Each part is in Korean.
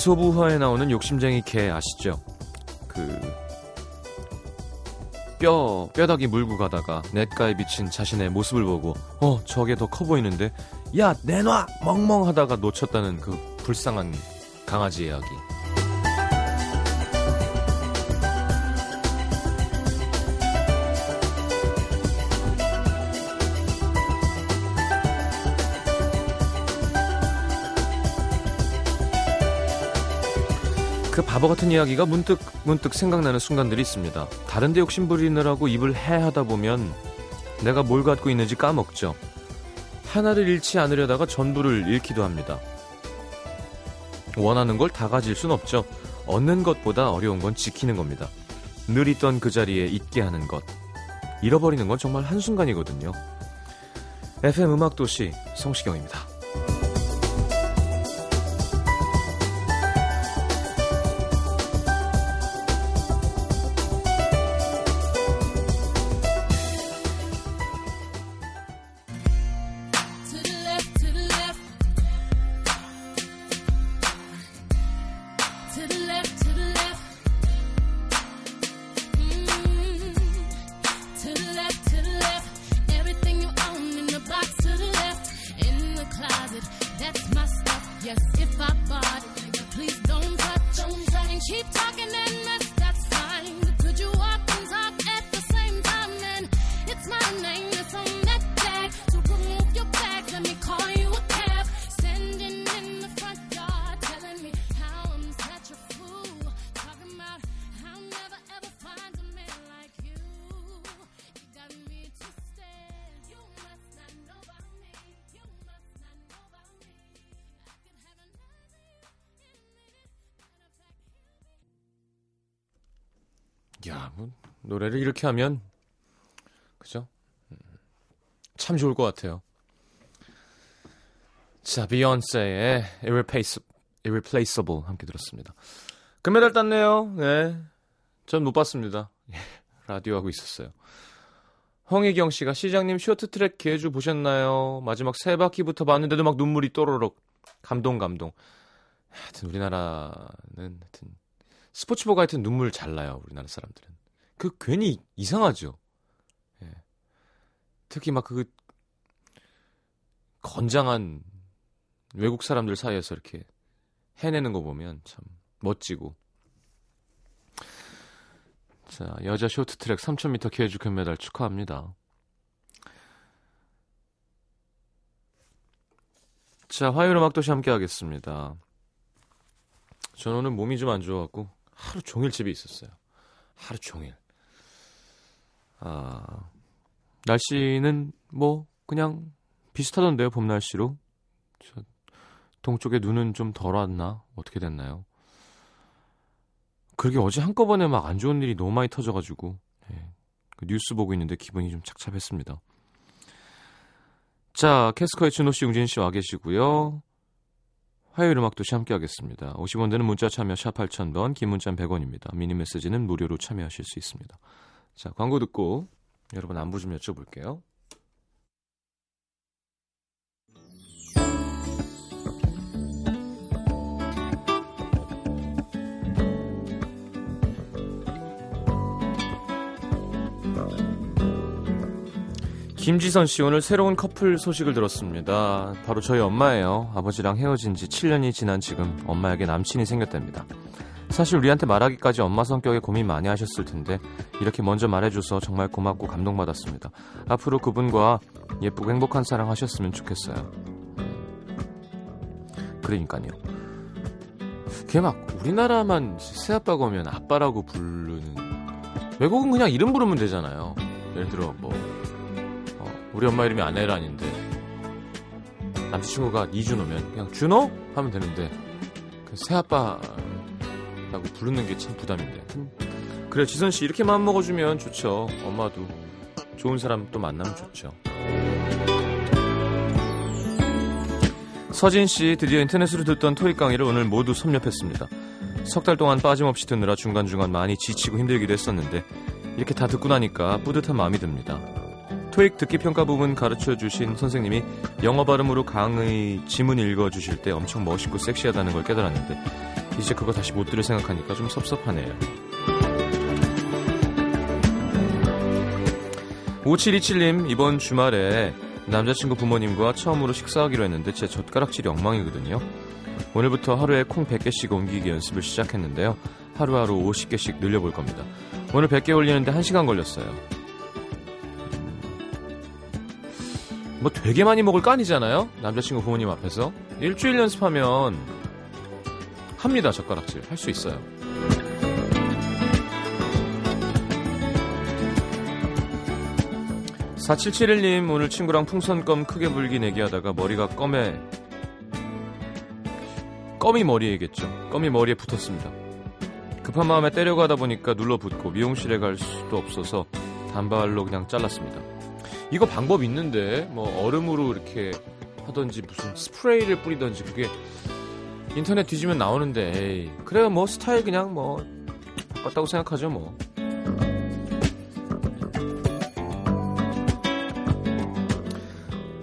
이소부화에 나오는 욕심쟁이 개 아시죠? 그 뼈, 뼈다귀 물고 가다가 냇가에 비친 자신의 모습을 보고 어 저게 더 커 보이는데 야 내놔 멍멍 하다가 놓쳤다는 그 불쌍한 강아지 이야기 그 바보 같은 이야기가 문득 문득 생각나는 순간들이 있습니다. 다른데 욕심 부리느라고 입을 해하다 보면 내가 뭘 갖고 있는지 까먹죠. 하나를 잃지 않으려다가 전부를 잃기도 합니다. 원하는 걸 다 가질 순 없죠. 얻는 것보다 어려운 건 지키는 겁니다. 늘 있던 그 자리에 있게 하는 것. 잃어버리는 건 정말 한순간이거든요. FM 음악도시 성시경입니다. 야, 뭐 노래를 이렇게 하면 그죠? 음, 참 좋을 것 같아요. 자, 비욘세의 Irreplace- Irreplaceable 함께 들었습니다. 금메달 땄네요. 네. 전 못 봤습니다. 예, 라디오 하고 있었어요. 홍희경 씨가 시장님 쇼트트랙 개주 보셨나요? 마지막 세 바퀴부터 봤는데도 막 눈물이 또로록 감동 감동. 하여튼 우리나라는 하여튼 스포츠보가 하여튼 눈물 잘 나요 우리나라 사람들은. 그 괜히 이상하죠. 예. 특히 막 그 건장한 외국 사람들 사이에서 이렇게 해내는 거 보면 참 멋지고. 자 여자 쇼트트랙 3000m 계주 금메달 축하합니다. 자 화요일 음악도시 함께 하겠습니다. 저는 오늘 몸이 좀 안 좋아갖고 하루 종일 집에 있었어요. 하루 종일. 아, 날씨는 뭐 그냥 비슷하던데요, 봄 날씨로. 저 동쪽에 눈은 좀 덜 왔나? 어떻게 됐나요? 그러게 어제 한꺼번에 막 안 좋은 일이 너무 많이 터져가지고 예, 그 뉴스 보고 있는데 기분이 좀 착잡했습니다. 자, 캐스커의 준호 씨, 웅진 씨 와 계시고요. 화요일 음악 도시 함께 하겠습니다. 50원 되는 문자 참여 샵 8000번, 긴 문자는 100원입니다. 미니 메시지는 무료로 참여하실 수 있습니다. 자, 광고 듣고 여러분 안부 좀 여쭤볼게요. 김지선 씨 오늘 새로운 커플 소식을 들었습니다. 바로 저희 엄마예요. 아버지랑 헤어진 지 7년이 지난 지금 엄마에게 남친이 생겼답니다. 사실 우리한테 말하기까지 엄마 성격에 고민 많이 하셨을 텐데 이렇게 먼저 말해줘서 정말 고맙고 감동받았습니다. 앞으로 그분과 예쁘고 행복한 사랑 하셨으면 좋겠어요. 그러니까요. 그게 막 우리나라만 새아빠가 오면 아빠라고 부르는 외국은 그냥 이름 부르면 되잖아요. 예를 들어 뭐 어, 우리 엄마 이름이 아내란인데. 남자친구가 이준호면 그냥 준호? 하면 되는데 그 새아빠라고 부르는 게 참 부담인데. 음, 그래 지선 씨 이렇게 마음 먹어주면 좋죠. 엄마도 좋은 사람 또 만나면 좋죠. 서진 씨 드디어 인터넷으로 듣던 토익 강의를 오늘 모두 섭렵했습니다. 석 달 동안 빠짐없이 듣느라 중간중간 많이 지치고 힘들기도 했었는데 이렇게 다 듣고 나니까 뿌듯한 마음이 듭니다 토익 듣기 평가 부분 가르쳐 주신 선생님이 영어 발음으로 강의 지문 읽어 주실 때 엄청 멋있고 섹시하다는 걸 깨달았는데 이제 그거 다시 못 들을 생각하니까 좀 섭섭하네요. 5727님, 이번 주말에 남자친구 부모님과 처음으로 식사하기로 했는데 제 젓가락질이 엉망이거든요. 오늘부터 하루에 콩 100개씩 옮기기 연습을 시작했는데요. 하루하루 50개씩 늘려볼 겁니다. 오늘 100개 올리는데 1시간 걸렸어요. 뭐 되게 많이 먹을 거 아니잖아요? 남자친구 부모님 앞에서. 일주일 연습하면 합니다, 젓가락질. 할 수 있어요. 4771님, 오늘 친구랑 풍선껌 크게 불기 내기 하다가 머리가 껌에, 껌이 머리에겠죠. 껌이 머리에 붙었습니다. 급한 마음에 때려고 하다 보니까 눌러붙고 미용실에 갈 수도 없어서 단발로 그냥 잘랐습니다. 이거 방법 있는데, 뭐 얼음으로 이렇게 하던지 무슨 스프레이를 뿌리던지 그게 인터넷 뒤지면 나오는데, 에이, 그래야 뭐 스타일 그냥 뭐, 바꿨다고 생각하죠, 뭐.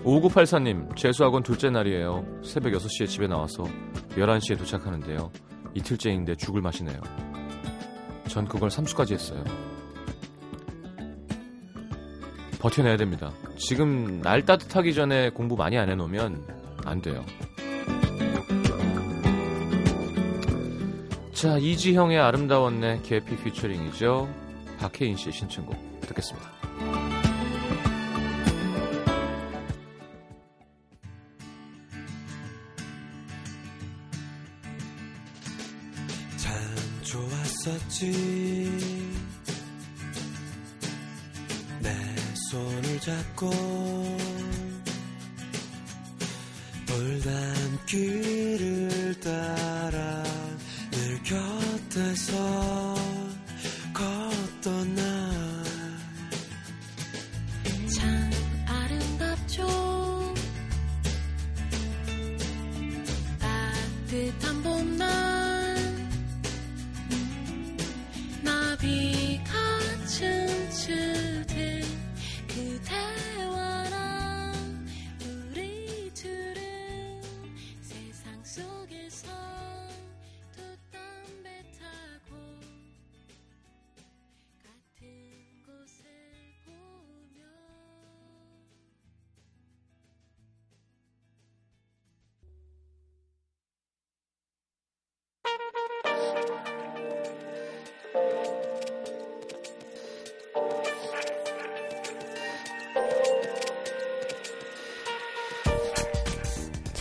5984님, 재수학원 둘째 날이에요. 새벽 6시에 집에 나와서 11시에 도착하는데요. 이틀째인데 죽을 맛이네요. 전 그걸 3수까지 했어요. 버텨내야 됩니다. 지금 날 따뜻하기 전에 공부 많이 안 해놓으면 안 돼요. 자, 이지형의 아름다웠네 계피 퓨처링이죠. 박혜인 씨의 신청곡 듣겠습니다. 참 좋았었지 내 손을 잡고 돌담길을 따라 늘 곁에서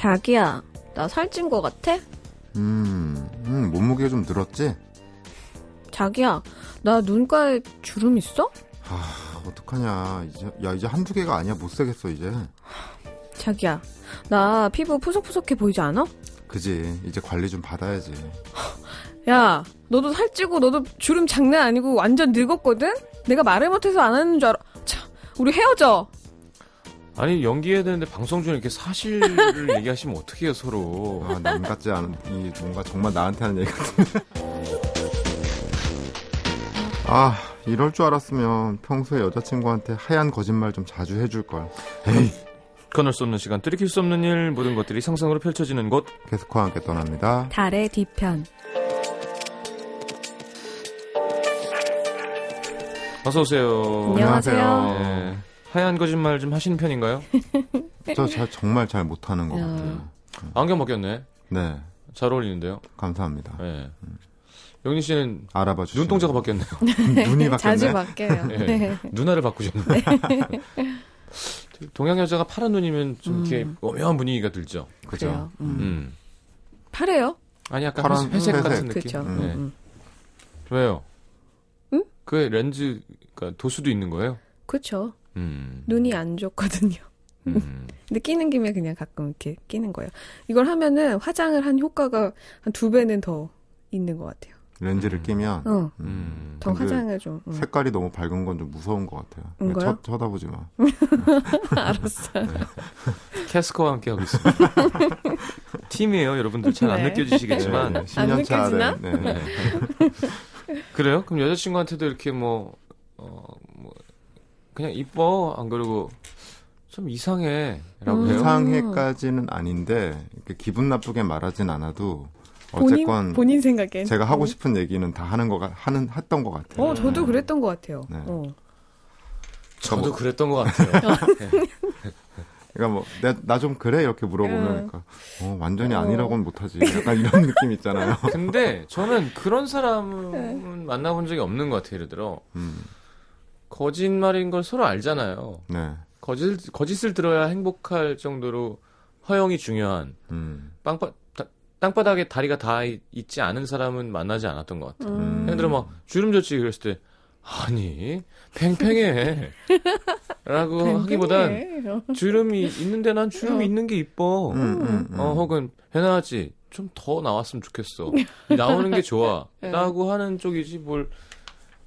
자기야, 나 살찐 거 같아? 음, 음, 몸무게 좀 늘었지? 자기야, 나 눈가에 주름 있어? 아, 어떡하냐. 이제, 야, 이제 한두 개가 아니야. 못 살겠어, 이제. 자기야, 나 피부 푸석푸석해 보이지 않아? 그지. 이제 관리 좀 받아야지. 야, 너도 살찌고 너도 주름 장난 아니고 완전 늙었거든? 내가 말을 못해서 안 하는 줄 알아. 참, 우리 헤어져. 아니 연기해야 되는데 방송 중에 이렇게 사실을 얘기하시면 어떡해요 서로 아, 남 같지 않은, 이 뭔가 정말 나한테 하는 얘기 같은데. 아, 이럴 줄 알았으면 평소에 여자친구한테 하얀 거짓말 좀 자주 해줄 걸. 에이, 끊을 수 없는 시간 들이킬 수 없는 일 모든 것들이 상상으로 펼쳐지는 곳 캐스커와 함께 떠납니다. 달의 뒤편. 어서 오세요 안녕하세요. 네. 하얀 거짓말 좀 하시는 편인가요? 저 잘, 정말 잘 못하는 것 야. 같아요. 안경 벗겼네 네, 잘 어울리는데요 감사합니다. 네. 영린 씨는 알아봐 주시면 눈동자가 바뀌었네요 눈이 바뀌었네. 자주 바뀌어요. 네. 네. 눈알을 바꾸셨네 동양 여자가 파란 눈이면 좀 이렇게 음. 오묘한 분위기가 들죠 그죠. 그래요. 음. 음. 파래요? 아니 약간 파란 회색, 회색. 같은 느낌 그쵸. 음. 네. 음. 왜요? 응? 그게 렌즈가 도수도 있는 거예요? 그쵸. 음. 눈이 안 좋거든요. 음. 근데 끼는 김에 그냥 가끔 이렇게 끼는 거예요. 이걸 하면은 화장을 한 효과가 한 두 배는 더 있는 것 같아요. 렌즈를 끼면 어, 음. 더 근데 화장을 좀. 음. 색깔이 너무 밝은 건 좀 무서운 것 같아요. 음, 그러니까? 쳐, 쳐다보지 마. 알았어. 캐스커와 함께 하고 있습니다. 팀이에요, 여러분들 잘안 네. 느껴지시겠지만. 네, 10년 차 네. 네. 그래요? 그럼 여자친구한테도 이렇게 뭐, 어, 뭐, 그냥 이뻐, 안 그러고, 좀 이상해, 라고 음. 해요? 이상해까지는 아닌데 기분 나쁘게 말하진 않아도 본인 어쨌건 본인 생각엔 제가 하고 어. 싶은 얘기는 다 하는 거 같, 하는 했던 것 같아요. 어, 저도 그랬던 것 같아요. 네. 어. 저도 그랬던 것 같아요. 그러니까 뭐나좀 그래 이렇게 물어보면 음. 그러니까 어, 완전히 어. 아니라고는 못하지. 약간 이런 느낌 있잖아요. 근데 저는 그런 네. 사람은 만나본 적이 없는 것 같아요. 예를 들어 음, 거짓말인 걸 서로 알잖아요. 네. 거짓 거짓을 들어야 행복할 정도로 허영이 중요한 음, 빵바, 다- 땅바닥에 다리가 다 있- 있지 않은 사람은 만나지 않았던 것 같아요. 음. 예를 들어 막 주름 졌지 그랬을 때 아니 팽팽해 라고 하기보단. 주름이 있는데 난 주름이 어. 있는 게 이뻐 음, 음, 음. 어 혹은 해나지 좀 더 나왔으면 좋겠어 나오는 게 좋아 네. 라고 하는 쪽이지 뭘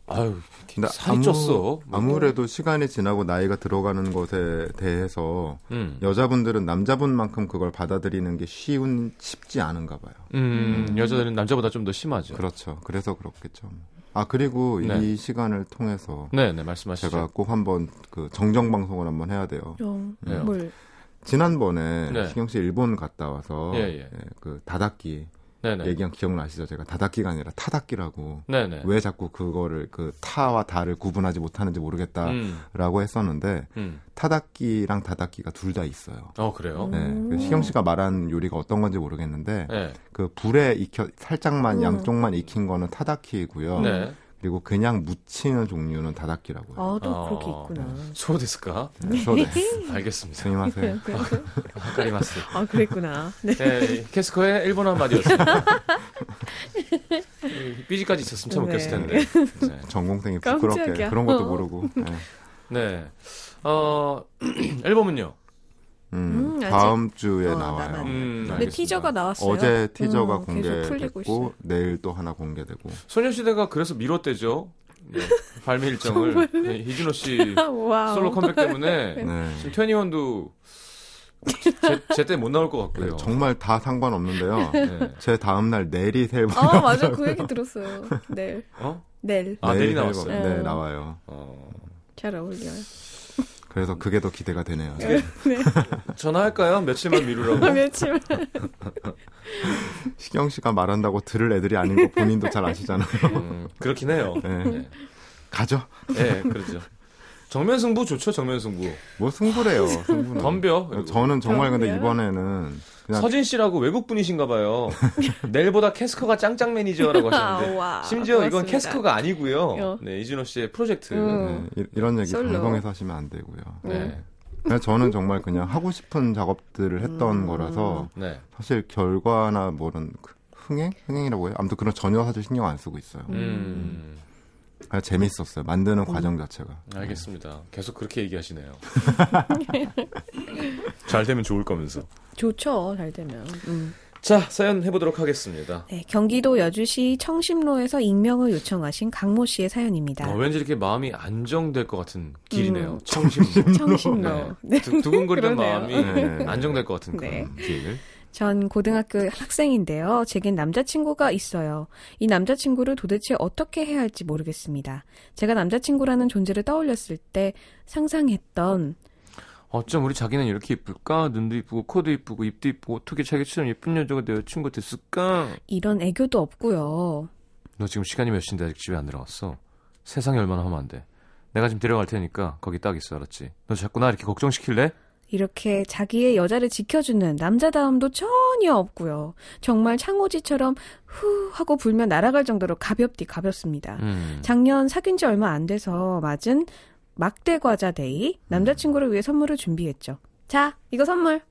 아유 근데 살이 아무- 쪘어 뭐. 아무래도 시간이 지나고 나이가 들어가는 것에 대해서 음, 여자분들은 남자분만큼 그걸 받아들이는 게 쉬운 쉽지 않은가 봐요. 음, 여자들은 남자보다 좀 더 심하죠 그렇죠. 그래서 그렇겠죠. 아 그리고 네. 이 시간을 통해서 네 네 말씀하시죠 제가 꼭 한번 그 정정 방송을 한번 해야 돼요. 어, 왜요? 뭘 지난번에 네. 시경 씨 일본 갔다 와서 예, 예. 그 다닥기 네네 얘기한 기억나시죠? 제가 다닥기가 아니라 타닥기라고 네네 왜 자꾸 그거를 그 타와 다를 구분하지 못하는지 모르겠다라고 음, 했었는데 음. 타닥기랑 다닥기가 둘 다 있어요. 어 그래요 네, 음. 그 시경 씨가 말한 요리가 어떤 건지 모르겠는데 네. 그 불에 익혀 살짝만 음. 양쪽만 익힌 거는 타닥키이고요. 네. 그리고 그냥 무치는 종류는 다닥기라고요. 아, 또 어. 그렇게 있구나. 소데스까 네, 저 네. 알겠습니다 스미마세. 아 까리마스 아, 그랬구나. 네. 네, 캐스커의 일본어 한마디였습니다. 이 삐지까지 있었으면 참 네. 웃겼을 텐데. 네. 전공생이 부끄럽게 깜짝이야. 그런 것도 어. 모르고. 네. 네. 어, 앨범은요? 음, 음, 아직- 다음 주에 어, 나와요. 남았네. 음, 근데 알겠습니다. 티저가 나왔어요. 어제 티저가 음, 계속 풀리고 공개됐고. 내일 또 하나 공개되고. 소녀시대가 그래서 미뤘대죠. 네, 발매 일정을. 네, 히즈노 씨 와우. 솔로 컴백 때문에 네. 지금 트웬티원도 제때 못 나올 것 같고요. 정말 다 상관없는데요. 네. 제 다음 날 내일이 새 앨범. 아, 맞아. 그 얘기 들었어요. 네. 어? 넬. 아, 내일 내일이 새 나왔어요? 네, 어. 나와요. 어. 잘 어울려요. 그래서 그게 더 기대가 되네요. 네. 전화할까요? 며칠만 미루라고. 아, 며칠. 시경 씨가 말한다고 들을 애들이 아닌 거 본인도 잘 아시잖아요. 음, 그렇긴 해요. 네. 네. 가죠. 네, 그렇죠. 정면 승부 좋죠, 정면 승부. 뭐 승부래요. 승부는. 덤벼. 그리고. 저는 정말 근데? 이번에는 그냥 서진 씨라고 외국 분이신가 봐요. 내일보다 캐스커가 짱짱 매니저라고 하셨는데. 아, 와. 심지어 이건 고맙습니다. 캐스커가 아니고요. 어. 네, 이준호 씨의 프로젝트. 음. 네, 이- 이런 얘기 솔로. 방송에서 하시면 안 되고요. 네. 그냥 저는 정말 그냥 하고 싶은 작업들을 했던 음. 거라서 네. 사실 결과나 뭐는 그 흥행? 흥행이라고 해요? 아무튼 그런 전혀 사실 신경 안 쓰고 있어요. 음. 그냥 재밌었어요. 만드는 과정 자체가. 알겠습니다. 계속 그렇게 얘기하시네요. 잘 되면 좋을 거면서. 좋죠. 잘 되면. 음. 자, 사연 해보도록 하겠습니다. 네, 경기도 여주시 청심로에서 익명을 요청하신 강모 씨의 사연입니다. 어, 왠지 이렇게 마음이 안정될 것 같은 길이네요. 음. 청심로. 청심로. 네. 두, 두근거리는. 마음이 네. 안정될 것 같은 네. 그런 길. 전 고등학교 학생인데요. 제겐 남자친구가 있어요. 이 남자친구를 도대체 어떻게 해야 할지 모르겠습니다. 제가 남자친구라는 존재를 떠올렸을 때 상상했던 어쩜 우리 자기는 이렇게 이쁠까? 눈도 이쁘고 코도 이쁘고 입도 이쁘고 어떻게 자기처럼 예쁜 여자가 내 여친구 됐을까? 이런 애교도 없고요. 너 지금 시간이 몇 시인데 아직 집에 안 들어갔어? 세상에 얼마나 하면 안 돼? 내가 지금 데려갈 테니까 거기 딱 있어 알았지? 너 자꾸 나 이렇게 걱정시킬래? 이렇게 자기의 여자를 지켜주는 남자다움도 전혀 없고요. 정말 창호지처럼 후 하고 불면 날아갈 정도로 가볍디 가볍습니다. 음. 작년 사귄 지 얼마 안 돼서 맞은 막대 과자 데이 남자친구를 위해 선물을 준비했죠. 자, 이거 선물.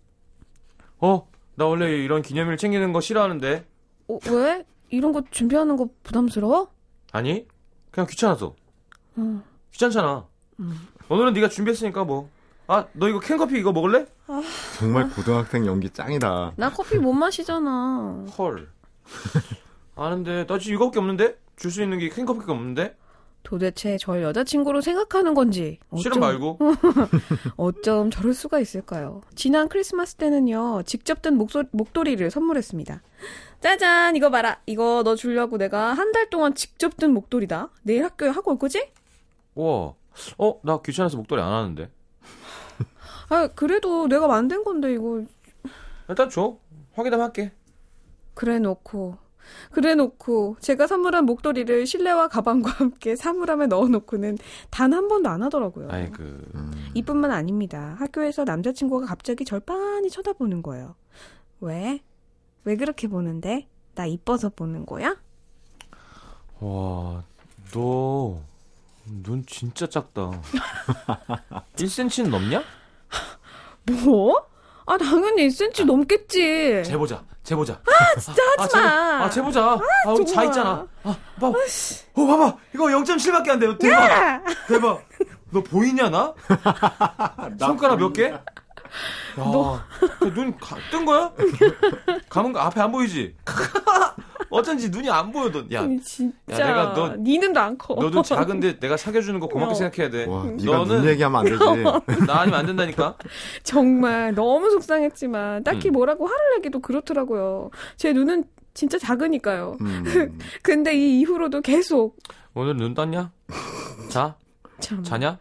어? 나 원래 이런 기념일 챙기는 거 싫어하는데 어, 왜? 이런 거 준비하는 거 부담스러워? 아니? 그냥 귀찮아서 어. 귀찮잖아 오늘은 네가 준비했으니까 뭐 아, 너 이거 캔커피 이거 먹을래? 정말 고등학생 연기 짱이다. 나 커피 못 마시잖아. 헐 아는데 나 지금 이거밖에 없는데? 줄 수 있는 게 캔커피가 없는데? 도대체 절 여자친구로 생각하는 건지. 싫은 말고 어쩜 저럴 수가 있을까요? 지난 크리스마스 때는요, 직접 든 목소, 목도리를 선물했습니다. 짜잔, 이거 봐라. 이거 너 주려고 내가 한 달 동안 직접 든 목도리다. 내일 학교에 하고 올 거지? 와 어? 나 귀찮아서 목도리 안 하는데 아, 그래도 내가 만든 건데, 이거. 일단 줘 확인 한번 할게 그래 놓고 그래 놓고 제가 선물한 목도리를 실내와 가방과 함께 사물함에 넣어 놓고는 단 한 번도 안 하더라고요. 아이 그 음. 이뿐만 아닙니다. 학교에서 남자친구가 갑자기 절 빤히 쳐다보는 거예요. 왜? 왜 그렇게 보는데? 나 이뻐서 보는 거야? 와, 너, 눈 진짜 작다. 1cm는 넘냐? 뭐? 아, 당연히 1cm 넘겠지. 재보자, 재보자. 아, 진짜 하지 마. 아, 재보자. 아, 여기 자 정말. 있잖아. 아, 봐. 어, 봐봐. 이거 0.7밖에 안 돼요. 대박. 대박. 너 보이냐, 나? 손가락 몇 개? 야, 눈뜬 거야? 감은 거 앞에 안 보이지? 어쩐지 눈이 안 보여, 너. 야, 진짜. 야, 내가 너- 네 눈도 안 커. 너도 작은데 내가 사귀어주는 거 고맙게 어. 생각해야 돼. 와, 네가 너는 눈 얘기하면 안 되지. 나 아니면 안 된다니까. 정말 너무 속상했지만 딱히 음. 뭐라고 화를 내기도 그렇더라고요. 제 눈은 진짜 작으니까요. 음. 근데 이 이후로도 계속 오늘 눈 떴냐? 자, 참 자냐?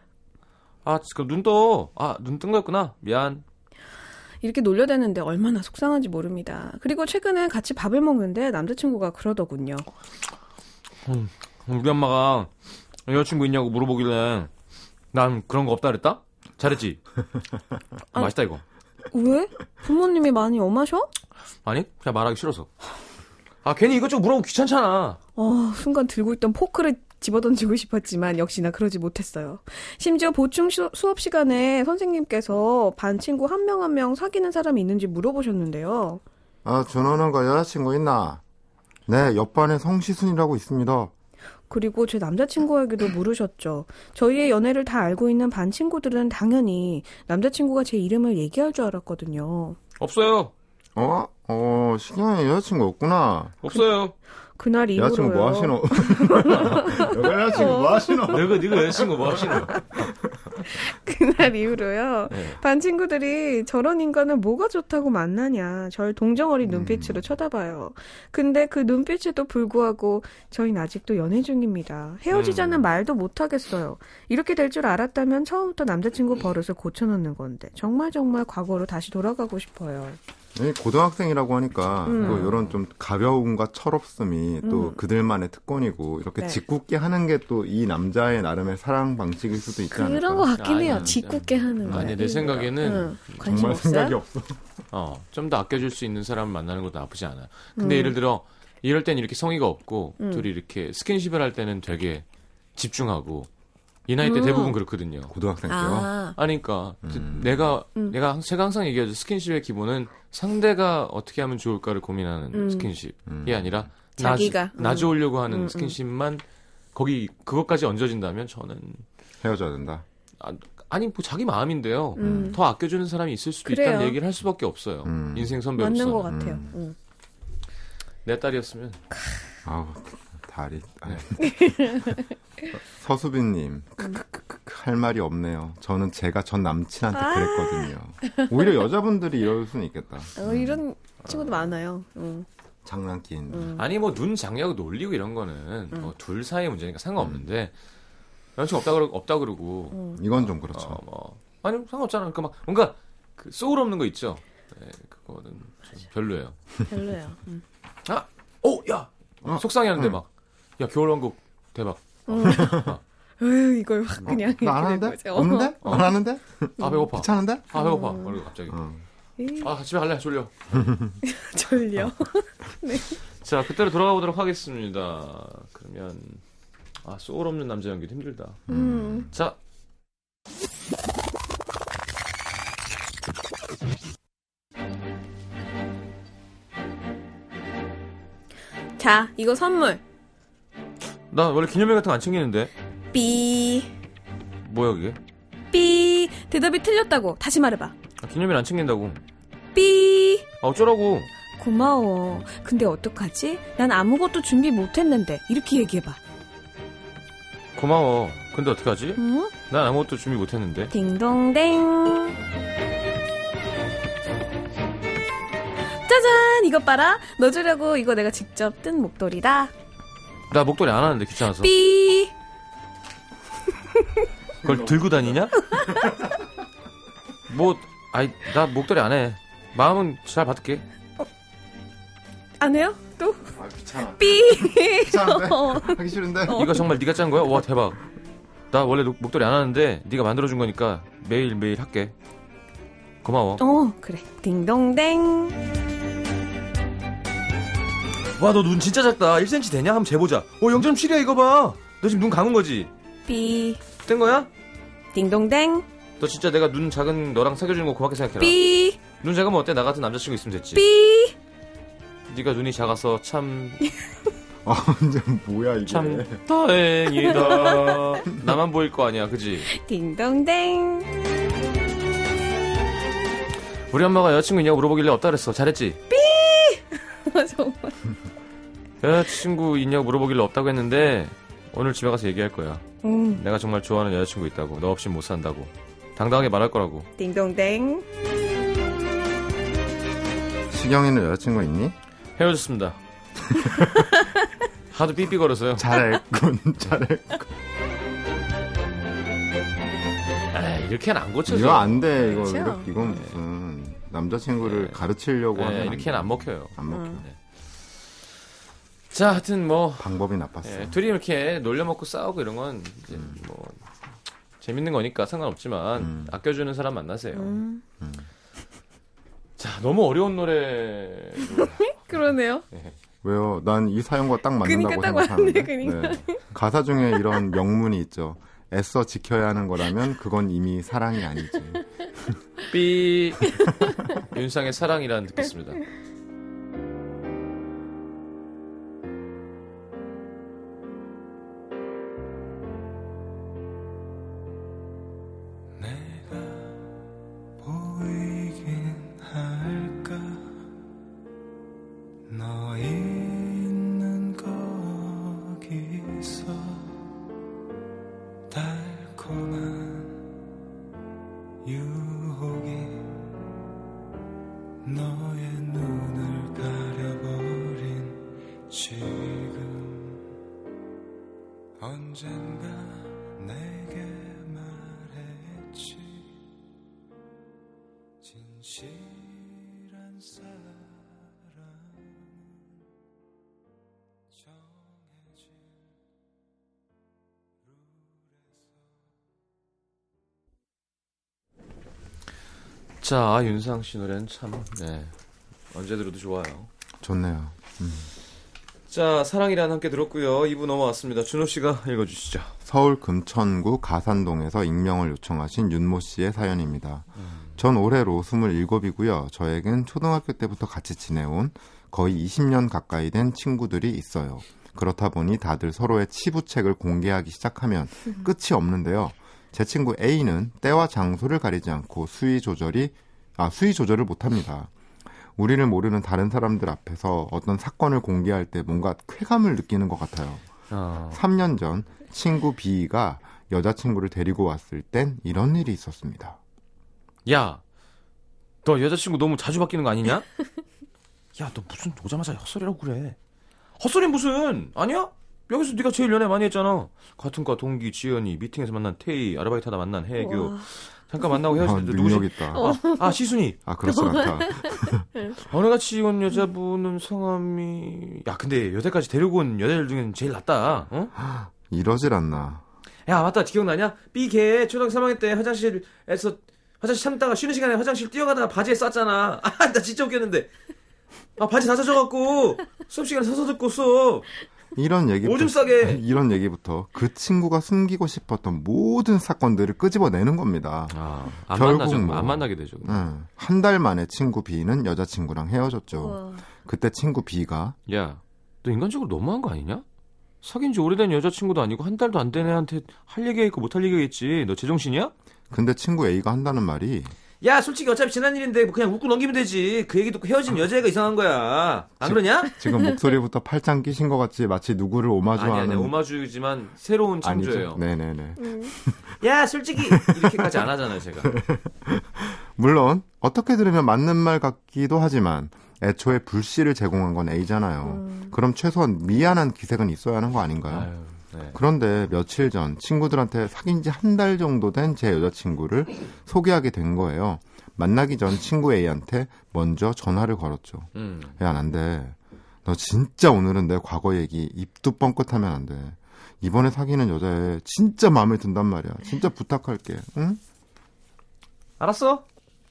아, 그럼 눈 떠. 아, 눈 뜬 거였구나. 미안. 이렇게 놀려대는데 얼마나 속상한지 모릅니다. 그리고 최근에 같이 밥을 먹는데 남자친구가 그러더군요. 우리 엄마가 여자친구 있냐고 물어보길래 난 그런 거 없다 그랬다? 잘했지? 아. 맛있다 이거. 왜? 부모님이 많이 엄하셔? 아니, 그냥 말하기 싫어서. 아, 괜히 이것저것 물어보면 귀찮잖아. 어, 순간 들고 있던 포크를 집어던지고 싶었지만 역시나 그러지 못했어요. 심지어 보충 수, 수업 시간에 선생님께서 반 친구 한명 한 명 사귀는 사람이 있는지 물어보셨는데요. 아, 준호는 그 여자친구 있나? 네, 옆반에 성시순이라고 있습니다. 그리고 제 남자친구에게도 물으셨죠. 저희의 연애를 다 알고 있는 반 친구들은 당연히 남자친구가 제 이름을 얘기할 줄 알았거든요. 없어요. 어? 어, 신경이 여자친구 없구나. 없어요. 그 날 이후로요. 여자친구 뭐 하시노? 여자 여자친구 뭐 하시노? 내가 네가 여자친구 뭐 하시노? 그날 이후로요. 네. 반 친구들이 저런 인간은 뭐가 좋다고 만나냐. 절 동정어린 눈빛으로 쳐다봐요. 근데 그 눈빛에도 불구하고 저희는 아직도 연애 중입니다. 헤어지자는 음. 말도 못 하겠어요. 이렇게 될 줄 알았다면 처음부터 남자친구 버릇을 고쳐놓는 건데 정말 정말 과거로 다시 돌아가고 싶어요. 이 고등학생이라고 하니까 음. 또 이런 좀 가벼움과 철없음이 또 음. 그들만의 특권이고 이렇게 네. 짓궂게 하는 게 또 이 남자의 나름의 사랑 방식일 수도 있지 않을까. 그런 것 같긴 해요. 아니, 짓궂게 하는 거. 아니, 내 생각에는 응. 관심 정말 없어요? 생각이 없어. 어, 좀 더 아껴줄 수 있는 사람을 만나는 것도 나쁘지 않아. 근데 음. 예를 들어, 이럴 땐 이렇게 성의가 없고, 음. 둘이 이렇게 스킨십을 할 때는 되게 집중하고, 이 나이 때 음. 대부분 그렇거든요. 고등학생 때요. 아, 아니, 그러니까, 음. 내가, 음. 내가, 항- 제가 항상 얘기하죠. 스킨십의 기본은 상대가 어떻게 하면 좋을까를 고민하는 음. 스킨십이 음. 아니라, 자기가. 나, 나 음. 좋으려고 하는. 스킨십만, 거기, 그것까지 얹어진다면 저는, 헤어져야 된다. 아니, 뭐 자기 마음인데요. 음. 더 아껴주는 사람이 있을 수도 그래요. 있다는 얘기를 할 수밖에 없어요. 음. 인생 선배로서. 맞는 것 같아요. 음. 응. 내 딸이었으면 아우 다리. 서수빈님 할 말이 없네요. 저는 제가 전 남친한테 아. 그랬거든요. 오히려 여자분들이 이럴 수는 있겠다. 어, 이런 친구도 많아요. 응. 장난기인. 음. 아니 뭐 눈 장냐고 놀리고 이런 거는 뭐둘 사이의 문제니까 상관없는데 여자친구 없다 그러고 없다 그러고 음. 이건 좀 그렇죠. 어, 뭐 아니 상관없잖아. 그러니까 막 뭔가 그 소울 없는 거 있죠. 네, 그거는 좀 별로예요. 별로예요. 응. 아, 오, 야, 어, 속상해하는데 응. 막, 야 겨울왕국 대박. 에휴, 이걸 확 그냥. 어, 나안 이렇게 하는데? 거죠. 없는데? 어. 안 하는데? 아 배고파. 귀찮은데? 아 배고파. 그리고 갑자기 어. 에이, 아 집에 갈래 졸려. 졸려. 자 그때로 돌아가 보도록 하겠습니다. 그러면 아 소울 없는 남자 연기도 힘들다. 음. 자. 자, 이거 선물. 나 원래 기념일 같은 거 안 챙기는데 삐. 뭐야 그게? 삐. 대답이 틀렸다고. 다시 말해봐. 아, 기념일 안 챙긴다고. 삐. 아 어쩌라고? 고마워. 근데 어떡하지? 난 아무것도 준비 못했는데. 이렇게 얘기해봐. 고마워. 근데 어떡하지? 응? 난 아무것도 준비 못했는데. 딩동댕. 짜잔! 이것 봐라. 너 주려고 이거 내가 직접 뜬 목도리다. 나 목도리 안 하는데 귀찮아서. 삐. 그걸 들고 다니냐? 뭐, 아이, 나 목도리 안 해. 마음은 잘 받을게. 아, 안 해요? 또? 아 귀찮아. 삐! 귀찮은데? 어. 하기 싫은데? 이거 정말 네가 짠 거야? 와 대박. 나 원래 녹- 목도리 안 하는데 네가 만들어준 거니까 매일 매일 할게. 고마워. 어, 그래. 딩동댕. 와 너 눈 진짜 작다. 1cm 되냐? 한번 재보자. 어 0.7이야 이거 봐. 너 지금 눈 감은 거지? 삐. 된 거야? 딩동댕. 너 진짜 내가 눈 작은 너랑 사귀어주는 거 고맙게 생각해라. 삐. 눈 작으면 어때? 나 같은 남자친구 있으면 됐지. 삐. 네가 눈이 작아서 참 아 이제 뭐야 이게? 참 다행이다. 나만 보일 거 아니야, 그지? 딩동댕. 우리 엄마가 여자친구 있냐고 물어보길래 없다 그랬어. 잘했지? 정말. 여자친구 있냐고 물어보길래 없다고 했는데 오늘 집에 가서 얘기할 거야. 음, 내가 정말 좋아하는 여자친구 있다고. 너 없이 못 산다고. 당당하게 말할 거라고. 딩동댕. 시경이는 여자친구 있니? 헤어졌습니다. 하도 삐삐거려서요. 잘했군 잘했군. 에이, 이렇게는 안 고쳐져. 이거 안 돼. 이거 그렇죠. 이렇게 이건 무슨 남자친구를 가르치려고 하면 네, 안 이렇게는 돼. 안 먹혀요. 안 먹혀. 음. 자, 하여튼 뭐 방법이 나빴어. 예, 둘이 이렇게 놀려먹고 싸우고 이런 건 이제 뭐 재밌는 거니까 상관없지만 음. 아껴주는 사람 만나세요. 음, 자, 너무 어려운 노래. 그러네요. 왜요? 난 이 사연과 딱 맞는다고 그니까 딱 생각하는데. 맞네, 그니까. 네. 가사 중에 이런 명문이 있죠. 애써 지켜야 하는 거라면 그건 이미 사랑이 아니지. 삐 윤상의 사랑이라는 듣겠습니다. 언젠가 내게 말했지 진실한 사랑은 정해진 자, 윤상 씨 노래는 참 네. 언제 들어도 좋아요. 좋네요. 자, 사랑이란 함께 들었고요. 2부 넘어왔습니다. 준호 씨가 읽어주시죠. 서울 금천구 가산동에서 익명을 요청하신 윤모 씨의 사연입니다. 전 올해로 27이고요. 저에겐 초등학교 때부터 같이 지내온 거의 20년 가까이 된 친구들이 있어요. 그렇다 보니 다들 서로의 치부책을 공개하기 시작하면 끝이 없는데요. 제 친구 A는 때와 장소를 가리지 않고 수위 조절이 아 수위 조절을 못합니다. 우리를 모르는 다른 사람들 앞에서 어떤 사건을 공개할 때 뭔가 쾌감을 느끼는 것 같아요. 아, 3년 전 친구 B가 여자친구를 데리고 왔을 땐 이런 일이 있었습니다. 야, 너 여자친구 너무 자주 바뀌는 거 아니냐? 야, 너 무슨 오자마자 헛소리라고 그래? 헛소리 무슨? 아니야? 여기서 네가 제일 연애 많이 했잖아. 같은 과 동기 지연이 미팅에서 만난 태희 아르바이트 하다 만난 해교 와. 잠깐 만나고 아, 헤어질 때 능력 누구지? 있다. 아, 아 시순이 아 그렇지 않다. 어느 같이 온 여자분은 성함이 야 근데 여태까지 데리고 온 여자들 중에는 제일 낫다. 어? 이러질 않나. 야 맞다 기억나냐? B걔 초등학교 3학년 때 화장실에서 화장실 참다가 쉬는 시간에 화장실 뛰어가다가 바지에 쌌잖아. 아나 진짜 웃겼는데. 아 바지 다 젖어갖고 수업 시간에 서서 듣고 수업. 이런 얘기부터 오줌 싸게. 이런 얘기부터 그 친구가 숨기고 싶었던 모든 사건들을 끄집어내는 겁니다. 아 안 결국 만나죠. 뭐. 안 만나게 되죠. 한달 만에 친구 B는 여자친구랑 헤어졌죠. 와. 그때 친구 B가 야, 너 인간적으로 너무한 거 아니냐? 사귄 지 오래된 여자친구도 아니고 한 달도 안 된 애한테 할 얘기가 있고 못 할 얘기가 있지. 너 제정신이야? 근데 친구 A가 한다는 말이 야, 솔직히 어차피 지난 일인데 뭐 그냥 웃고 넘기면 되지. 그 얘기 듣고 헤어진 여자애가 이상한 거야. 안 그러냐? 지금 목소리부터 팔짱 끼신 것 같이 마치 누구를 아니 오마주하는 아니 오마주지만 새로운 창조예요. 아니죠? 네네네. 야, 솔직히 이렇게까지 안 하잖아요, 제가. 물론 어떻게 들으면 맞는 말 같기도 하지만 애초에 불씨를 제공한 건 A잖아요. 그럼 최소한 미안한 기색은 있어야 하는 거 아닌가요? 아유, 네. 그런데 며칠 전 친구들한테 사귄 지 한 달 정도 된 제 여자친구를 소개하게 된 거예요. 만나기 전 친구 A한테 먼저 전화를 걸었죠. 음. 야, 난데 너 진짜 오늘은 내 과거 얘기 입도 뻥끗하면 안 돼. 이번에 사귀는 여자애 진짜 마음에 든단 말이야. 진짜 부탁할게. 응? 알았어?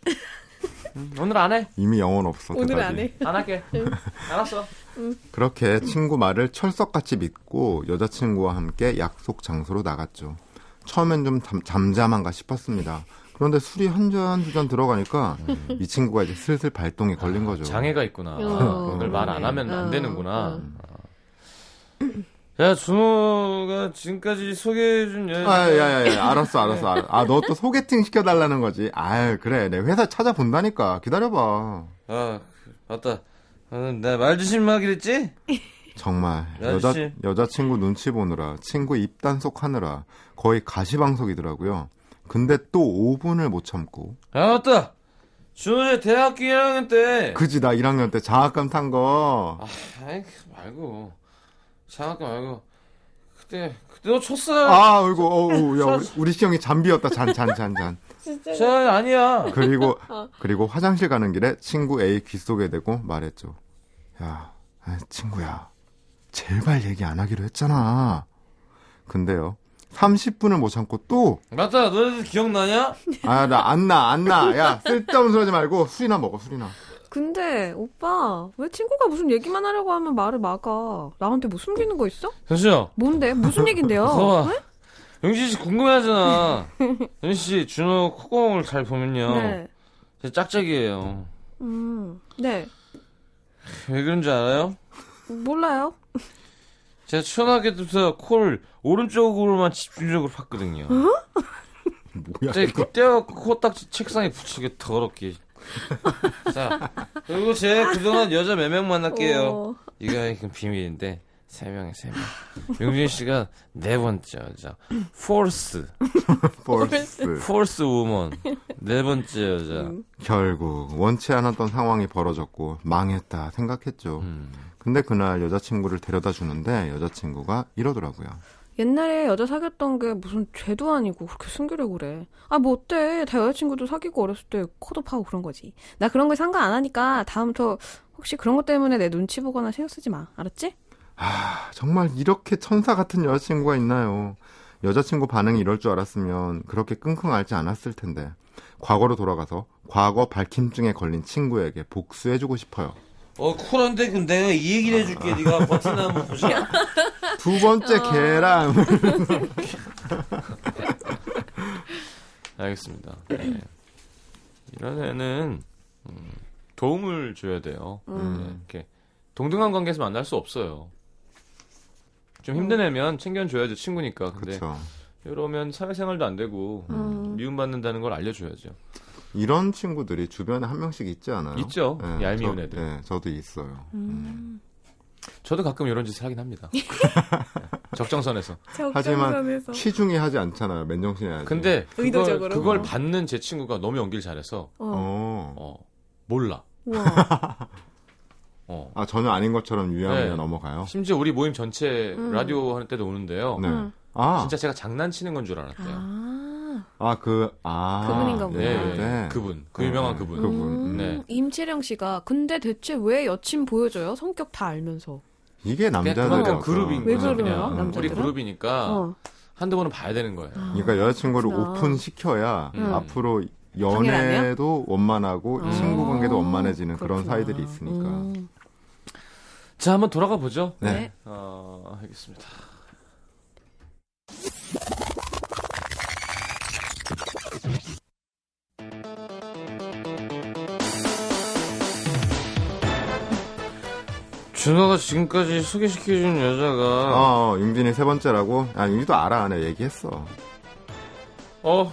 음, 오늘 안 해. 이미 영혼 없어. 오늘 대답이. 안 해. 안 할게. 알았어. 그렇게 친구 말을 철석같이 믿고 여자친구와 함께 약속 장소로 나갔죠. 처음엔 좀 잠, 잠잠한가 싶었습니다. 그런데 술이 한 잔 두 잔 들어가니까 이 친구가 이제 슬슬 발동이 걸린 거죠. 장애가 있구나. 어. 오늘 말 안 하면 안 어, 되는구나. 어. 야, 준호가 지금까지 소개해준 여자. 아, 야, 야, 야, 알았어, 알았어. 알았어. 아, 너 또 소개팅 시켜달라는 거지. 아유, 그래. 내 회사 찾아본다니까. 기다려봐. 아, 그, 맞다. 어, 나말 조심하기로 했지? 정말. 야, 여자, 씨. 여자친구 눈치 보느라, 친구 입 단속 하느라, 거의 가시방석이더라고요. 근데 또 5분을 못 참고. 아, 맞다. 준호의 대학교 1학년 때. 그지, 나 1학년 때 장학금 탄 거. 아이, 그 말고. 장학금 말고. 그때, 그때 너 쳤어요. 아, 어이구, 어우, 야, 우리, 우리 시영이 잔비였다. 잔, 잔, 잔, 잔. 저 아니야. 그리고, 그리고 화장실 가는 길에 친구 A 귀 속에 대고 말했죠. 야, 아, 친구야. 제발 얘기 안 하기로 했잖아. 근데요. 30분을 못 참고 또, 맞다. 너네들 기억나냐? 아, 나 안 나, 안 나. 야, 쓸데없는 소리 하지 말고 술이나 먹어, 술이나. 근데 오빠 왜 친구가 무슨 얘기만 하려고 하면 말을 막아? 나한테 뭐 숨기는 거 있어? 현수야. 뭔데? 무슨 얘긴데요? 영진 씨 궁금해하잖아. 영진 씨, 준호 콧구멍을 잘 보면요. 네. 제 짝짝이에요. 음, 네. 왜 그런지 알아요? 몰라요. 제가 초등학교 때부터 코를 오른쪽으로만 집중적으로 팠거든요. 뭐야, 제 그때가 코딱지 책상에 붙이게 더럽게. 자, 그리고 제가 그동안 여자 몇 명 만났게요. 어, 이거 이건 비밀인데 세 명에 세 명. 용진 씨가 네 번째 여자. 포스, fourth. Fourth woman. 네 번째 여자. 결국 원치 않았던 상황이 벌어졌고 망했다 생각했죠. 음. 근데 그날 여자친구를 데려다 주는데 여자친구가 이러더라고요. 옛날에 여자 사귀었던 게 무슨 죄도 아니고 그렇게 숨기려고 그래. 아, 뭐 어때? 다 여자친구도 사귀고 어렸을 때 코도 파고 그런 거지. 나 그런 거 상관 안 하니까 다음부터 혹시 그런 것 때문에 내 눈치 보거나 신경 쓰지 마. 알았지? 아, 정말 이렇게 천사 같은 여자친구가 있나요? 여자친구 반응이 이럴 줄 알았으면 그렇게 끙끙 앓지 않았을 텐데. 과거로 돌아가서 과거 밝힘증에 걸린 친구에게 복수해주고 싶어요. 어 쿨한데 내가 이 얘기를 해줄게. 네가 버티나 한번 보자. 두 번째 계랑 알겠습니다. 네. 이런 애는 음, 도움을 줘야 돼요. 음. 네, 이렇게 동등한 관계에서 만날 수 없어요. 좀 힘든 애면 챙겨줘야죠 친구니까. 근데 그렇죠. 이러면 사회생활도 안 되고 음. 미움받는다는 걸 알려줘야죠. 이런 친구들이 주변에 한 명씩 있지 않아요? 있죠. 얄미운 저, 애들. 네, 저도 있어요. 음. 저도 가끔 이런 짓을 하긴 합니다. 적정선에서. 하지만 적정선에서. 취중이 하지 않잖아요. 맨정신에 하지. 근데 그걸, 의도적으로. 그걸 어. 받는 제 친구가 너무 연기를 잘해서 어. 어. 어, 몰라. 어. 아 전혀 아닌 것처럼 유야무야 네. 넘어가요. 심지어 우리 모임 전체 음. 라디오 하는 때도 오는데요. 네. 음. 아, 진짜 제가 장난치는 건 줄 알았대요. 아. 아, 그, 아. 그분인가 보다. 네, 네. 그분, 그 유명한 네, 그분. 그분. 음, 네. 임채령 씨가 근데 대체 왜 여친 보여줘요? 성격 다 알면서. 이게 그만큼 그룹인 왜 거죠. 그래요, 그냥 남자들은? 우리 그룹이니까 어. 한두 번은 봐야 되는 거예요. 그러니까 여자친구를 그렇구나. 오픈 시켜야 음. 앞으로 당 연애도 원만하고 음. 친구 관계도 원만해지는 그런 그렇구나. 사이들이 있으니까. 음. 자, 한번 돌아가 보죠. 네. 네. 어, 알겠습니다. 준호가 지금까지 소개시켜준 여자가 어, 어, 융진이 세 번째라고? 아, 융진도 알아. 내가 얘기했어. 어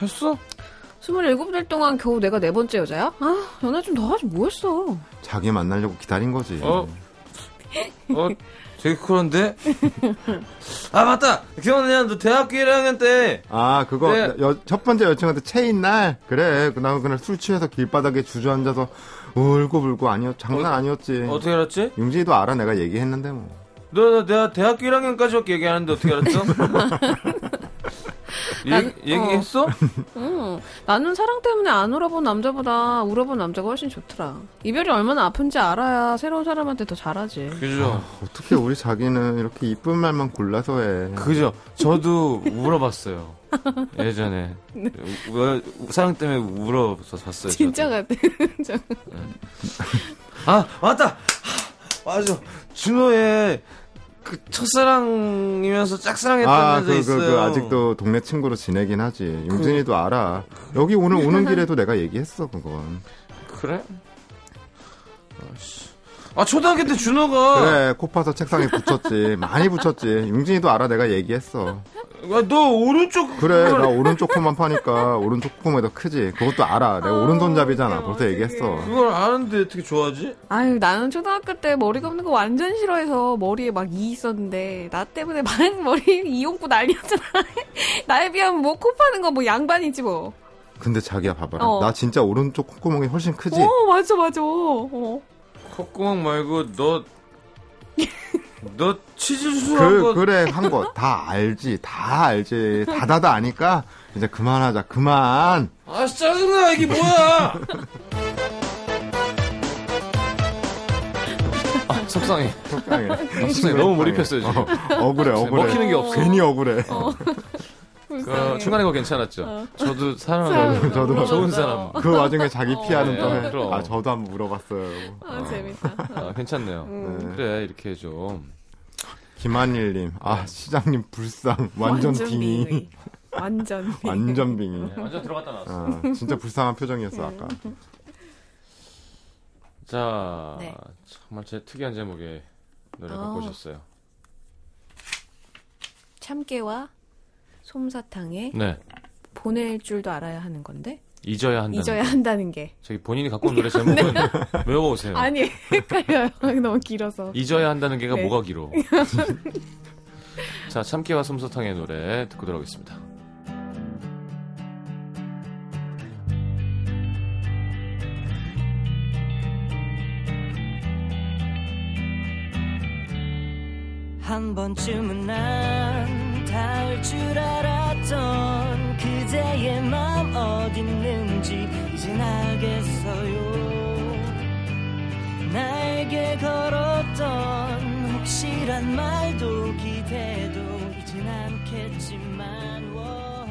했어? 27살 동안 겨우 내가 네 번째 여자야? 아, 연애 좀 더 하지 뭐 했어. 자기 만나려고 기다린 거지. 어? 어 되게 쿨한데? 아 맞다 기억나냐 너 대학교 1학년 때 아, 그거, 네. 여- 첫 번째 여친한테 체인 날? 그래. 그, 나 그날 술 취해서 길바닥에 주저앉아서 울고불고 아니었, 장난 어, 아니었지. 어떻게 알았지? 융진이도 알아. 내가 얘기했는데 뭐. 너, 너 내가 대학교 1학년까지밖에 얘기하는데 어떻게 알았어? 얘기, 얘기 했어? 응. 나는 사랑 때문에 안 울어본 남자보다 울어본 남자가 훨씬 좋더라. 이별이 얼마나 아픈지 알아야 새로운 사람한테 더 잘하지. 그죠. 어떻게 우리 자기는 이렇게 이쁜 말만 골라서 해. 그죠. 저도 울어봤어요. 예전에. 우- 우- 사랑 때문에 울어서 봤어요. 진짜. 같아. 아, 맞다! 하, 맞아. 준호의 그 첫사랑이면서 짝사랑했던 아, 여자 그, 그, 있어요. 그, 아직도 동네 친구로 지내긴 하지. 용진이도 알아. 여기 오늘 오는 길에도 내가 얘기했어, 그건. 그래? 아, 초등학교 때 준호가. 그래, 코 파서 책상에 붙였지. 많이 붙였지. 용진이도 알아, 내가 얘기했어. 야, 너 오른쪽. 그래, 나 오른쪽 코만 파니까 오른쪽 코만 더 크지. 그것도 알아. 내가 오른손잡이잖아. 벌써 얘기했어. 그걸 아는데 어떻게 좋아하지? 아유, 나는 초등학교 때 머리가 없는 거 완전 싫어해서 머리에 막 이 있었는데, 나 때문에 막 머리 이용구 난리였잖아. 나에 비하면 뭐 코 파는 거 뭐 양반이지 뭐. 근데 자기야, 봐봐라. 어. 나 진짜 오른쪽 콧구멍이 훨씬 크지? 어, 맞아, 맞아. 어. 콧구멍 말고 너. 너 치질수 한 그, 거. 그래, 한 거. 다 알지. 다 알지. 다다다 아니까, 이제 그만하자. 그만. 아, 짜증나, 이게 뭐야! 아, 속상해. 속상해. 속상해. 너무 몰입했어요, 지금. 어, 억울해, 억울해. 먹히는 게 없어. 괜히 억울해. 그, 중간에 거 괜찮았죠? 저도 사람, 사랑하고 저도 좋은 사람. 그 와중에 자기 피하는 또 해. 그럼. 아, 저도 한번 물어봤어요. 아, 재밌다. 아, 괜찮네요. 네. 그래, 이렇게 좀. 김한일님, 아, 시장님 불쌍. 완전 빙이. 완전 빙의. 완전 빙이. 네, 완전 들어갔다 나왔어. 아, 진짜 불쌍한 표정이었어, 아까. 자, 네. 정말 제 특이한 제목의 노래 어. 갖고 오셨어요. 참깨와 솜사탕에 네. 보낼 줄도 알아야 하는 건데 잊어야 한다는. 잊어야 거. 한다는 게 저기 본인이 갖고 온 노래 제목은 외워오세요. 아니 헷갈려요 너무 길어서 잊어야 한다는 게가 네. 뭐가 길어. 자, 참깨와 솜사탕의 노래 듣고 들어오겠습니다. 한 번쯤은 난 닿을 줄 알았 않겠지만 워, 워,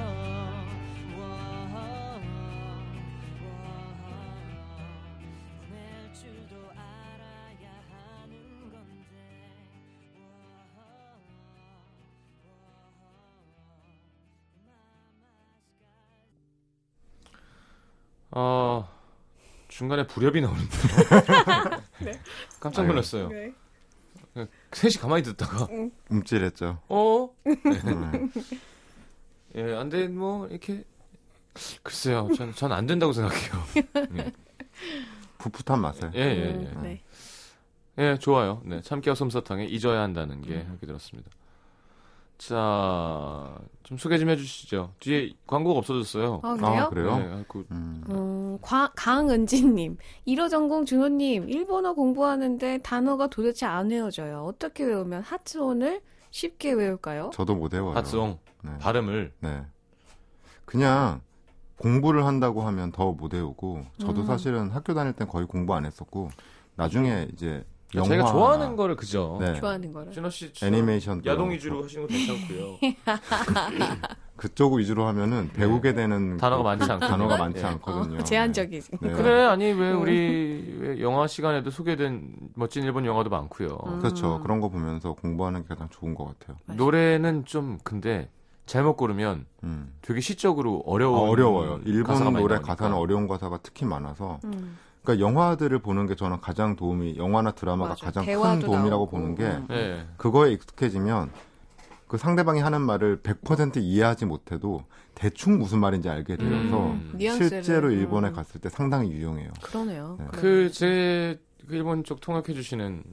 워, 보낼 줄도 알아야 하는 건데 어, 중간에 불협이 나오는데. 깜짝 놀랐어요. 네. 셋이 가만히 듣다가, 움찔했죠. 어? 네. 예, 안 돼, 뭐, 이렇게. 글쎄요, 전, 전 안 된다고 생각해요. 예, 풋풋한 맛에. 예, 예. 음, 예. 네. 예, 좋아요. 네, 참깨와 솜사탕에 잊어야 한다는 게 음. 이렇게 들었습니다. 자, 좀 소개 좀 해주시죠. 뒤에 광고가 없어졌어요. 아 그래요? 아, 그래요? 네, 그, 음. 음, 과- 강은지님, 1호 전공 준호님, 일본어 공부하는데 단어가 도대체 안 외워져요. 어떻게 외우면 하츠온을 쉽게 외울까요? 저도 못 외워요. 핫송 네. 발음을 네. 그냥 공부를 한다고 하면 더 못 외우고 저도 음. 사실은 학교 다닐 땐 거의 공부 안 했었고 나중에 이제 영화 제가 좋아하는 거를 그죠. 네. 좋아하는 거를. 준호 씨 애니메이션 야동 위주로 하시는 거 괜찮고요. 그쪽 위주로 하면은 배우게 되는 단어가 그- 많지 않거든요. 단어가 많지 네. 않거든요. 어, 제한적이지. 네. 그래 아니 왜 우리 왜 영화 시간에도 소개된 멋진 일본 영화도 많고요. 음. 그렇죠. 그런 거 보면서 공부하는 게 가장 좋은 것 같아요. 노래는 좀 근데 잘못 고르면 음. 되게 시적으로 아, 어려운 어려워요. 일본 노래. 가사는 어려운 가사가 특히 많아서 음, 그러니까 영화들을 보는 게 저는 가장 도움이 영화나 드라마가 맞아. 가장 큰 도움이라고 나오고. 보는 게 음. 네. 그거에 익숙해지면 그 상대방이 하는 말을 100% 이해하지 못해도 대충 무슨 말인지 알게 되어서 음. 실제로 일본에 음. 갔을 때 상당히 유용해요. 그러네요. 네. 그제 그 일본 쪽 통역해 주시는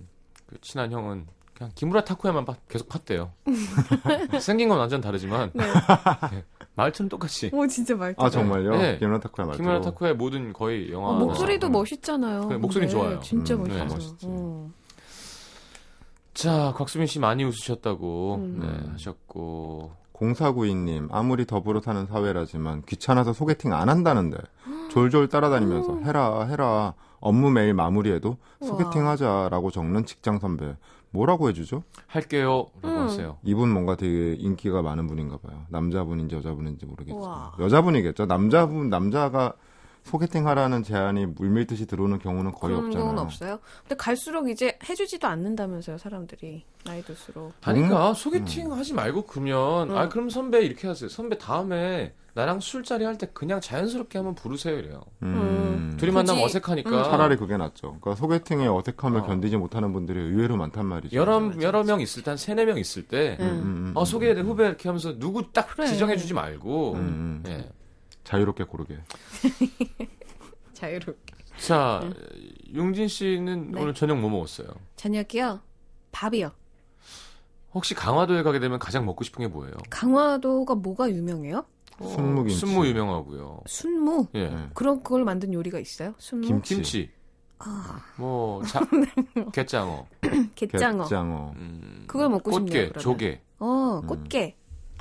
그 친한 형은 그냥 기무라 타쿠야만 파- 계속 팠대요. 생긴 건 완전 다르지만 네. 네. 말투는 똑같이. 오 진짜 말투. 아 정말요? 네. 기무라 타쿠야 말투. 기무라 타쿠야의 모든 거의 영화 어, 목소리도 음. 멋있잖아요. 네, 목소리 좋아요. 진짜 음, 멋있어. 네. 멋있지. 어. 자, 곽수민 씨 많이 웃으셨다고 음. 네, 하셨고 0492님, 아무리 더불어 사는 사회라지만 귀찮아서 소개팅 안 한다는데 졸졸 따라다니면서 해라, 해라. 업무 메일 마무리해도 소개팅 하자라고 적는 직장 선배. 뭐라고 해주죠? 할게요. 라고 음. 하세요. 이분 뭔가 되게 인기가 많은 분인가 봐요. 남자분인지 여자분인지 모르겠지만. 우와. 여자분이겠죠. 남자분, 남자가 소개팅 하라는 제안이 물밀듯이 들어오는 경우는 거의 그런 없잖아요. 경우는 없어요. 근데 갈수록 이제 해주지도 않는다면서요, 사람들이. 나이 들수록. 아니, 음. 그러니까 소개팅 하지 말고 그러면 음. 아 그럼 선배 이렇게 하세요. 선배 다음에 나랑 술자리 할 때 그냥 자연스럽게 한번 부르세요 이래요. 음. 둘이 굳이- 만나면 어색하니까 차라리 그게 낫죠. 그러니까 소개팅의 어색함을 어. 견디지 못하는 분들이 의외로 많단 말이죠. 여러 맞아, 여러 맞아. 명 있을 때 한 세네 명 있을 때 음. 음, 음, 어, 음. 소개해 후배 이렇게 하면서 누구 딱 그래. 지정해주지 말고. 음, 음. 예. 자유롭게 고르게. 자유롭게. 자, 용진 씨는 네. 오늘 저녁 뭐 먹었어요? 저녁이요? 밥이요. 혹시 강화도에 가게 되면 가장 먹고 싶은 게 뭐예요? 강화도가 뭐가 유명해요? 순무김치. 순무 유명하고요. 순무? 예. 네. 그런 걸 만든 요리가 있어요? 순무? 김치. 김치, 아, 뭐 자, 갯장어, 갯장어. 갯장어. 음, 그걸 먹고 꽃게, 싶네요, 그러면. 조개. 어, 꽃게.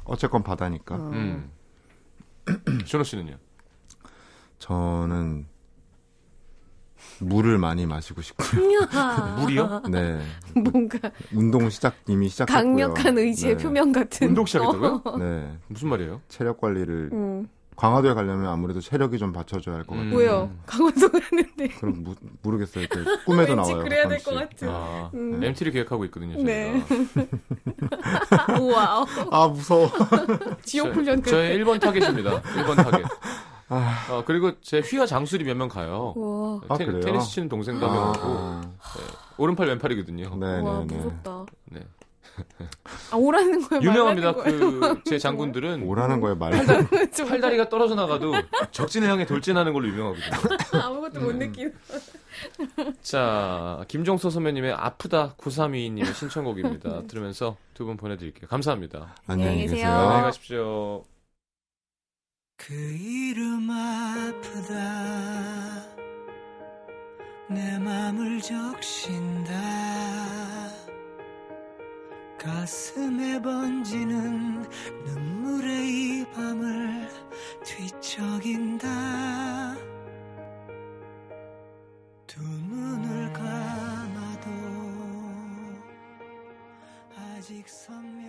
어쨌건 바다니까. 어. 음. 준호 씨는요? 저는 물을 많이 마시고 싶고요. 물이요? 네. 뭔가 운동 시작 이미 시작했고요. 강력한 의지의 네. 표명 같은. 운동 시작했다고요? 네. 무슨 말이에요? 체력 관리를 음. 강화도에 가려면 아무래도 체력이 좀 받쳐줘야 할 것 같아요. 음. 왜요? 강화도 가는데. 그럼 무, 모르겠어요. 그 꿈에도 나와요. 그래야 될. 것 같은. 아, 음. MT를 계획하고 있거든요. 저희가. 네. 우와. 아 무서워. 지옥 훈련 끝. 저의 1번 타겟입니다. 1번 타겟. 어, 그리고 제 휘하 장수들이 몇명 가요. 와. 아, 테, 그래요? 테니스 치는 동생도 한명 오고 아, 오른팔 왼팔이거든요. 와, 네네네. 무섭다. 네. 아, 오라는 거예요? 유명합니다. 거예요? 그제 장군들은 오라는 거에 말. 좀 팔다리가 떨어져 나가도 적진을 향해 돌진하는 걸로 유명하거든요. 아무것도 못 느끼는. 자, 김종서 선배님의 아프다 9322님의 신청곡입니다. 들으면서 두 분 보내드릴게요. 감사합니다. 안녕히 계세요. 안녕히. 가십시오. 그 이름 아프다 내 맘을 적신다 가슴에 번지는 눈물의 이 밤을 뒤척인다. 두 눈을 감아도 아직 성